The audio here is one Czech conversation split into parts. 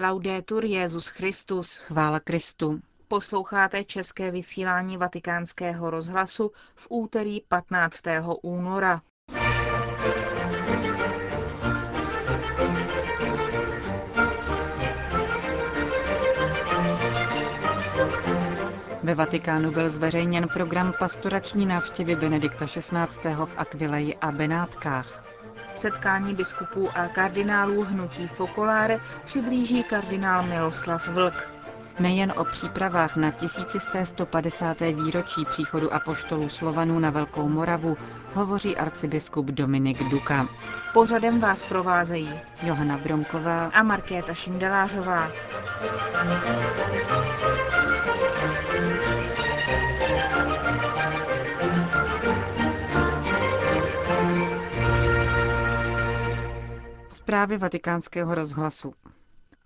Laudetur Jezus Christus. Chvála Kristu. Posloucháte české vysílání Vatikánského rozhlasu v úterý 15. února. Ve Vatikánu byl zveřejněn program pastorační návštěvy Benedikta XVI. v Akvileji a Benátkách. Setkání biskupů a kardinálů hnutí Fokoláre přiblíží kardinál Miloslav Vlk. Nejen o přípravách na 1150. výročí příchodu apoštolů Slovanů na Velkou Moravu hovoří arcibiskup Dominik Duka. Pořadem vás provázejí Johana Bromková a Markéta Šindelářová. Zprávy vatikánského rozhlasu.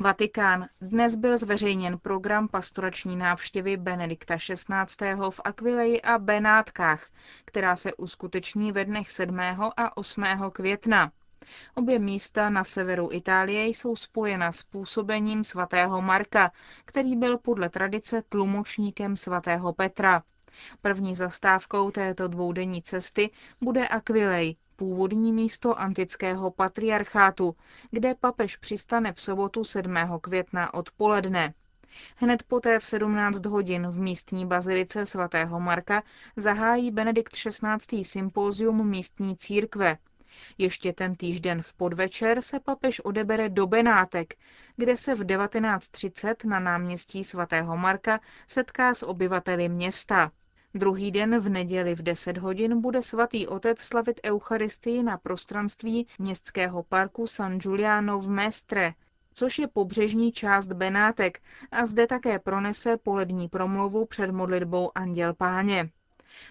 Vatikán. Dnes byl zveřejněn program pastorační návštěvy Benedikta XVI. v Akvileji a Benátkách, která se uskuteční ve dnech 7. a 8. května. Obě místa na severu Itálie jsou spojena s působením svatého Marka, který byl podle tradice tlumočníkem svatého Petra. První zastávkou této dvoudenní cesty bude Akvilej, původní místo antického patriarchátu, kde papež přistane v sobotu 7. května odpoledne. Hned poté v 17 hodin v místní bazilice svatého Marka zahájí Benedikt XVI. sympózium místní církve. Ještě ten týžden v podvečer se papež odebere do Benátek, kde se v 19.30 na náměstí svatého Marka setká s obyvateli města. Druhý den v neděli v 10 hodin bude svatý otec slavit Eucharistii na prostranství městského parku San Giuliano v Mestre, což je pobřežní část Benátek a zde také pronese polední promluvu před modlitbou Anděl Páně.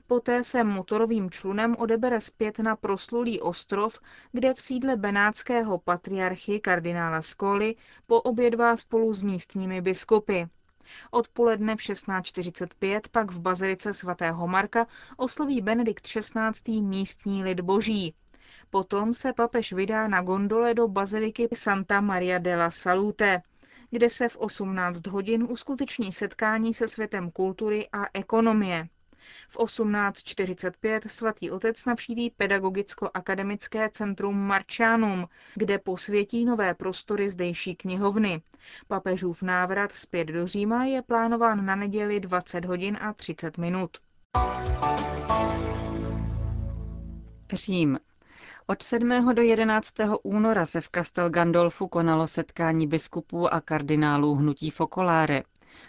Poté se motorovým člunem odebere zpět na proslulý ostrov, kde v sídle benátského patriarchy kardinála Skoli poobědvá spolu s místními biskupy. Odpoledne v 16.45 pak v bazilice svatého Marka osloví Benedikt XVI. místní lid boží. Potom se papež vydá na gondole do baziliky Santa Maria della Salute, kde se v 18 hodin uskuteční setkání se světem kultury a ekonomie. V 18.45 svatý otec navštíví Pedagogicko-akademické centrum Marčánum, kde posvětí nové prostory zdejší knihovny. Papežův návrat zpět do Říma je plánován na neděli 20 hodin a 30 minut. Řím. Od 7. do 11. února se v Castel Gandolfu konalo setkání biskupů a kardinálů hnutí Focolare.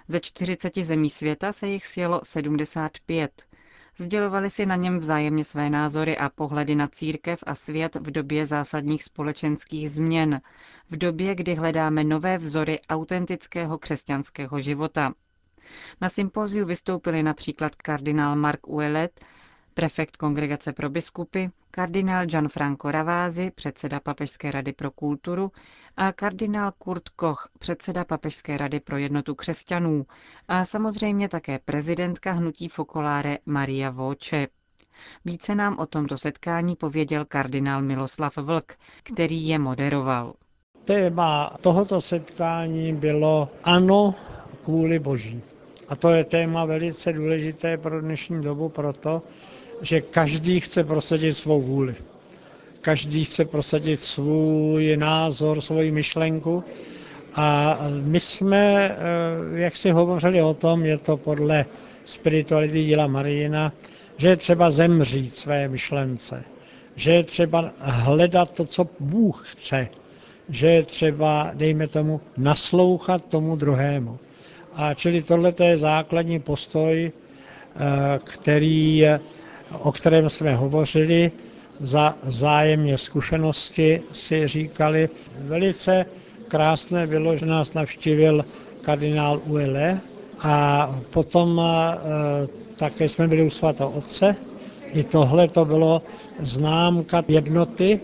Ze 40 zemí světa se jich sjelo 75. Sdělovali si na něm vzájemně své názory a pohledy na církev a svět v době zásadních společenských změn, v době, kdy hledáme nové vzory autentického křesťanského života. Na sympóziu vystoupili například kardinál Mark Ouellet, prefekt Kongregace pro biskupy, kardinál Gianfranco Ravázi, předseda Papežské rady pro kulturu a kardinál Kurt Koch, předseda Papežské rady pro jednotu křesťanů a samozřejmě také prezidentka hnutí Focolare Maria Voce. Více nám o tomto setkání pověděl kardinál Miloslav Vlk, který je moderoval. Téma tohoto setkání bylo ano kvůli Boží. A to je téma velice důležité pro dnešní dobu proto, že každý chce prosadit svou vůli. Každý chce prosadit svůj názor, svoji myšlenku. A my jsme, eh, jak si hovořili o tom, je to podle spirituality díla Marijina, že je třeba zemřít své myšlence, že je třeba hledat to, co Bůh chce, že je třeba, dejme tomu, naslouchat tomu druhému. A čili tohle je základní postoj, eh, který o kterém jsme hovořili, za zájemně zkušenosti si říkali. Velice krásné bylo, že nás navštívil kardinál Uele a potom e, také jsme byli u svatého otce. I tohle to bylo známka jednoty,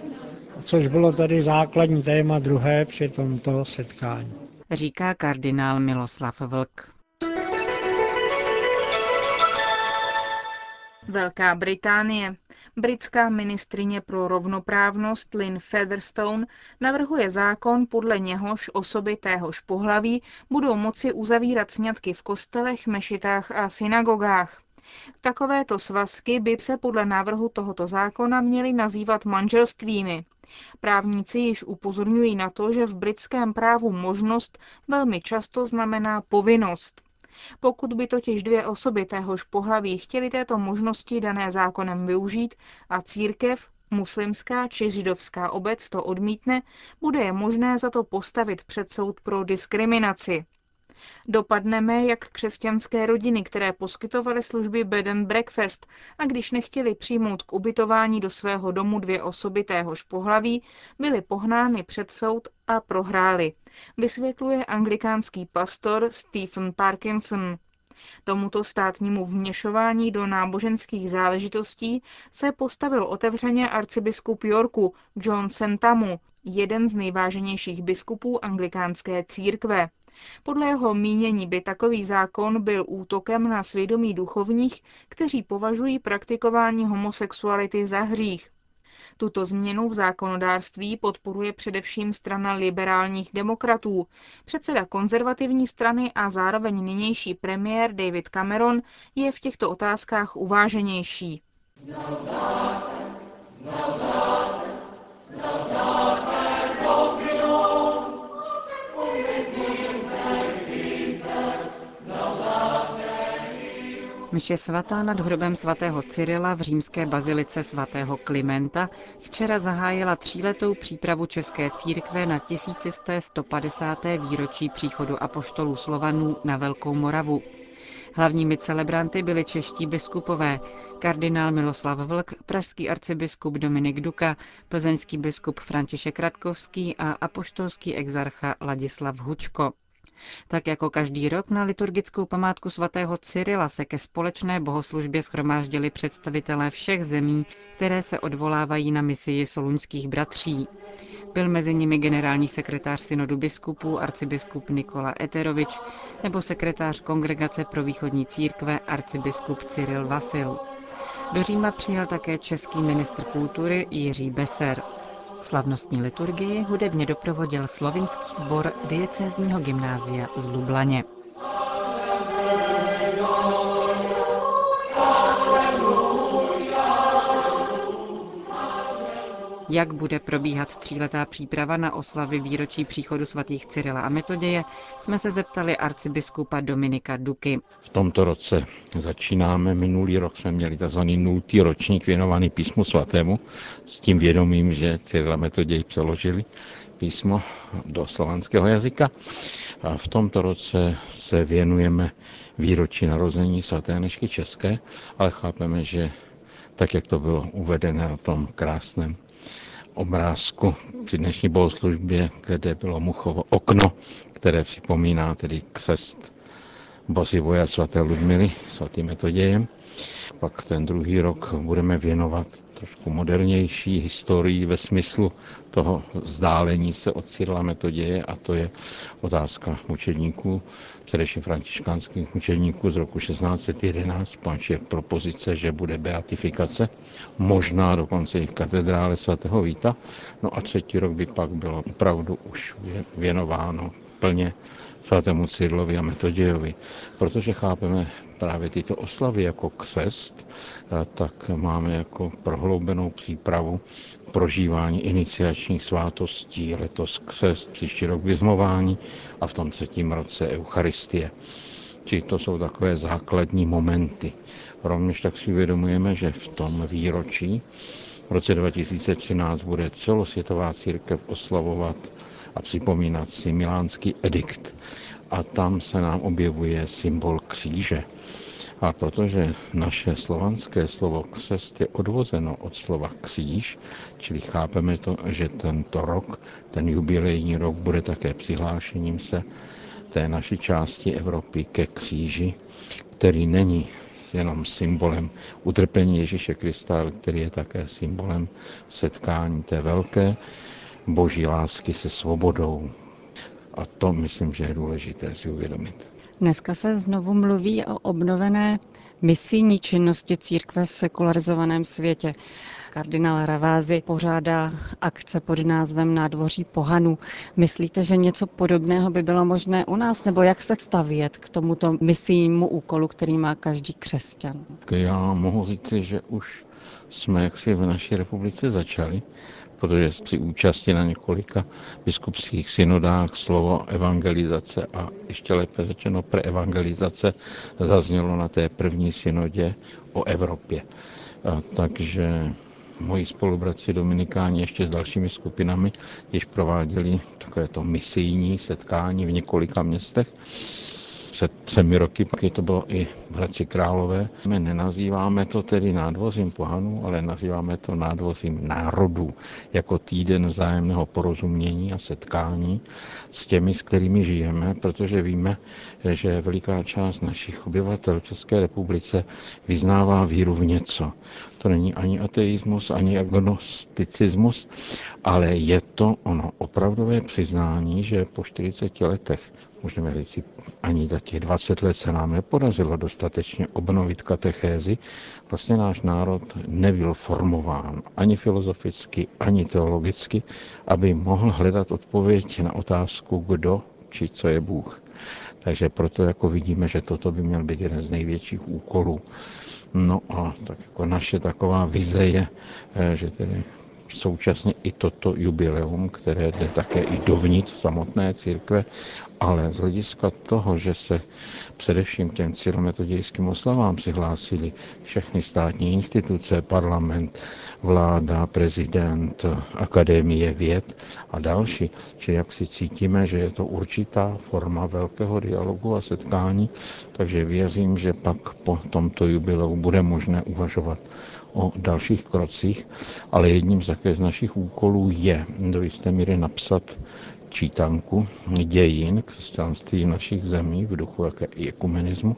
což bylo tedy základní téma druhé při tomto setkání. Říká kardinál Miloslav Vlk. Velká Británie. Britská ministrině pro rovnoprávnost Lynn Featherstone navrhuje zákon, podle něhož osoby téhož pohlaví budou moci uzavírat sňatky v kostelech, mešitách a synagogách. Takovéto svazky by se podle návrhu tohoto zákona měly nazývat manželstvími. Právníci již upozorňují na to, že v britském právu možnost velmi často znamená povinnost. Pokud by totiž dvě osoby téhož pohlaví chtěly této možnosti dané zákonem využít a církev, muslimská či židovská obec to odmítne, bude je možné za to postavit před soud pro diskriminaci. Dopadneme jak křesťanské rodiny, které poskytovaly služby bed and breakfast a když nechtěli přijmout k ubytování do svého domu dvě osoby téhož pohlaví, byly pohnány před soud a prohrály, vysvětluje anglikánský pastor Stephen Parkinson. Tomuto státnímu vměšování do náboženských záležitostí se postavil otevřeně arcibiskup Yorku John Sentamu, jeden z nejváženějších biskupů anglikánské církve. Podle jeho mínění by takový zákon byl útokem na svědomí duchovních, kteří považují praktikování homosexuality za hřích. Tuto změnu v zákonodárství podporuje především strana liberálních demokratů. Předseda konzervativní strany a zároveň nynější premiér David Cameron je v těchto otázkách uváženější. No no Mše svatá nad hrobem svatého Cyrila v římské bazilice svatého Klimenta včera zahájila tříletou přípravu České církve na 1150. výročí příchodu apoštolů Slovanů na Velkou Moravu. Hlavními celebranty byli čeští biskupové, kardinál Miloslav Vlk, pražský arcibiskup Dominik Duka, plzeňský biskup František Radkovský a apoštolský exarcha Ladislav Hučko. Tak jako každý rok na liturgickou památku svatého Cyrila se ke společné bohoslužbě schromáždili představitelé všech zemí, které se odvolávají na misii soluňských bratří. Byl mezi nimi generální sekretář synodu biskupů arcibiskup Nikola Eterovič nebo sekretář Kongregace pro východní církve arcibiskup Cyril Vasil. Do Říma přijel také český ministr kultury Jiří Beser. Slavnostní liturgii hudebně doprovodil slovinský sbor diecézního gymnázia z Lublaně. Jak bude probíhat tříletá příprava na oslavy výročí příchodu svatých Cyrila a Metoděje, jsme se zeptali arcibiskupa Dominika Duky. V tomto roce začínáme. Minulý rok jsme měli tzv. nultý ročník věnovaný písmu svatému s tím vědomím, že Cyrila Metoděj přeložili písmo do slovanského jazyka. A v tomto roce se věnujeme výročí narození svaté Nešky České, ale chápeme, že tak, jak to bylo uvedené na tom krásném obrázku při dnešní bohoslužbě, kde bylo Muchovo okno, které připomíná tedy křest Bozivoja svaté Ludmily, svatým metodějem. Pak ten druhý rok budeme věnovat trošku modernější historii ve smyslu toho vzdálení se od Cyrila metoděje a to je otázka mučedníků, především františkánských mučedníků z roku 1611, páč je propozice, že bude beatifikace, možná dokonce i v katedrále svatého Víta. No a třetí rok by pak bylo opravdu už věnováno plně svatému Cyrilovi a Metodějovi, protože chápeme právě tyto oslavy jako křest, tak máme jako prohloubenou přípravu prožívání iniciačních svátostí, letos křest, příští rok vyzmování a v tom třetím roce Eucharistie. Či to jsou takové základní momenty. Rovněž tak si uvědomujeme, že v tom výročí v roce 2013 bude celosvětová církev oslavovat a připomínat si milánský edikt. A tam se nám objevuje symbol kříže. A protože naše slovanské slovo křest je odvozeno od slova kříž, čili chápeme to, že tento rok, ten jubilejní rok, bude také přihlášením se té naší části Evropy ke kříži, který není jenom symbolem utrpení Ježíše Krista, ale který je také symbolem setkání té velké boží lásky se svobodou. A to myslím, že je důležité si uvědomit. Dneska se znovu mluví o obnovené misijní činnosti církve v sekularizovaném světě. Kardinál Ravázy pořádá akce pod názvem Nádvoří pohanů. Myslíte, že něco podobného by bylo možné u nás? Nebo jak se stavět k tomuto misijnímu úkolu, který má každý křesťan? Já mohu říct, že už jsme jaksi v naší republice začali, protože při účasti na několika biskupských synodách slovo evangelizace a ještě lépe řečeno preevangelizace zaznělo na té první synodě o Evropě. A takže moji spolubratři Dominikáni ještě s dalšími skupinami již prováděli takovéto misijní setkání v několika městech před třemi roky, pak to bylo i v Hradci Králové. My nenazýváme to tedy nádvozím pohanů, ale nazýváme to nádvozím národů, jako týden vzájemného porozumění a setkání s těmi, s kterými žijeme, protože víme, že veliká část našich obyvatel v České republice vyznává víru v něco. To není ani ateismus, ani agnosticismus, ale je to ono opravdové přiznání, že po 40 letech můžeme říct, ani za těch 20 let se nám nepodařilo dostatečně obnovit katechézy. Vlastně náš národ nebyl formován ani filozoficky, ani teologicky, aby mohl hledat odpověď na otázku, kdo či co je Bůh. Takže proto jako vidíme, že toto by měl být jeden z největších úkolů. No a tak jako naše taková vize je, eh, že tedy současně i toto jubileum, které jde také i dovnitř samotné církve, ale z hlediska toho, že se především těm cílometodějským oslavám přihlásili všechny státní instituce, parlament, vláda, prezident, akademie věd a další, či jak si cítíme, že je to určitá forma velkého dialogu a setkání, takže věřím, že pak po tomto jubileu bude možné uvažovat o dalších krocích, ale jedním z také z našich úkolů je do jisté míry napsat čítanku dějin křesťanství našich zemí v duchu jaké ekumenismu,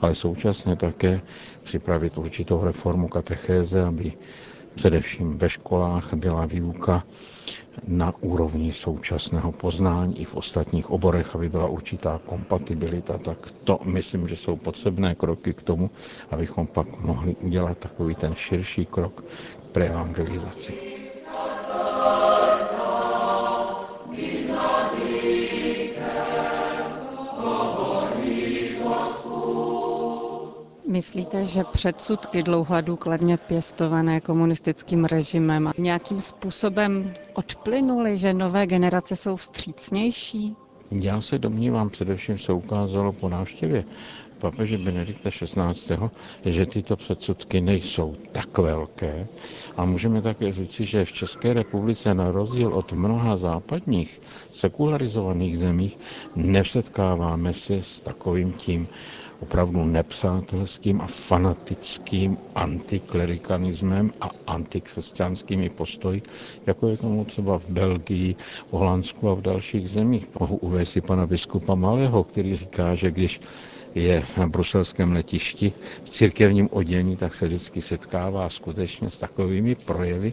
ale současně také připravit určitou reformu katechéze, aby především ve školách byla výuka na úrovni současného poznání i v ostatních oborech, aby byla určitá kompatibilita, tak to myslím, že jsou potřebné kroky k tomu, abychom pak mohli udělat takový ten širší krok k preevangelizaci. Myslíte, že předsudky dlouho a důkladně pěstované komunistickým režimem nějakým způsobem odplynuly, že nové generace jsou vstřícnější? Já se domnívám, především se ukázalo po návštěvě papeže Benedikta XVI., že tyto předsudky nejsou tak velké. A můžeme také říci, že v České republice na rozdíl od mnoha západních sekularizovaných zemích nevsetkáváme se s takovým tím opravdu nepřátelským a fanatickým antiklerikalismem a antikřesťanskými postoji, jako je tomu třeba v Belgii, v Holandsku a v dalších zemích. Mohu uvést si pana biskupa Malého, který říká, že když je na bruselském letišti v církevním odění, tak se vždycky setkává skutečně s takovými projevy,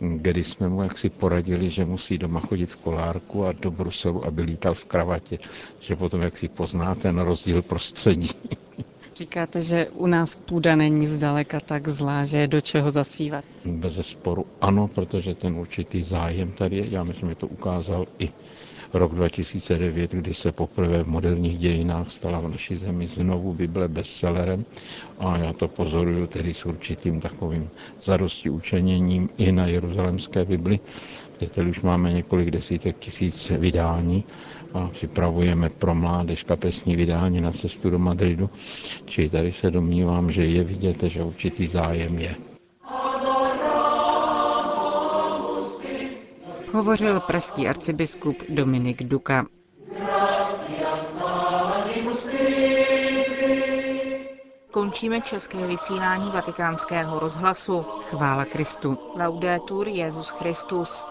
kdy jsme mu jaksi poradili, že musí doma chodit v kolárku a do Bruselu, aby lítal v kravatě, že potom jaksi pozná ten rozdíl prostředí. Říkáte, že u nás půda není zdaleka tak zlá, že je do čeho zasívat. Bez sporu ano, protože ten určitý zájem tady je. Já myslím, že to ukázal i rok 2009, kdy se poprvé v moderních dějinách stala v naší zemi znovu Bible bestsellerem a já to pozoruju tedy s určitým takovým zadosti učeněním i na Jeruzalemské Bibli, kde tedy už máme několik desítek tisíc vydání a připravujeme pro mládež kapesní vydání na cestu do Madridu. Čili tady se domnívám, že je vidět, že určitý zájem je. hovořil pražský arcibiskup Dominik Duka. Končíme české vysílání vatikánského rozhlasu. Chvála Kristu. Laudetur Jezus Christus.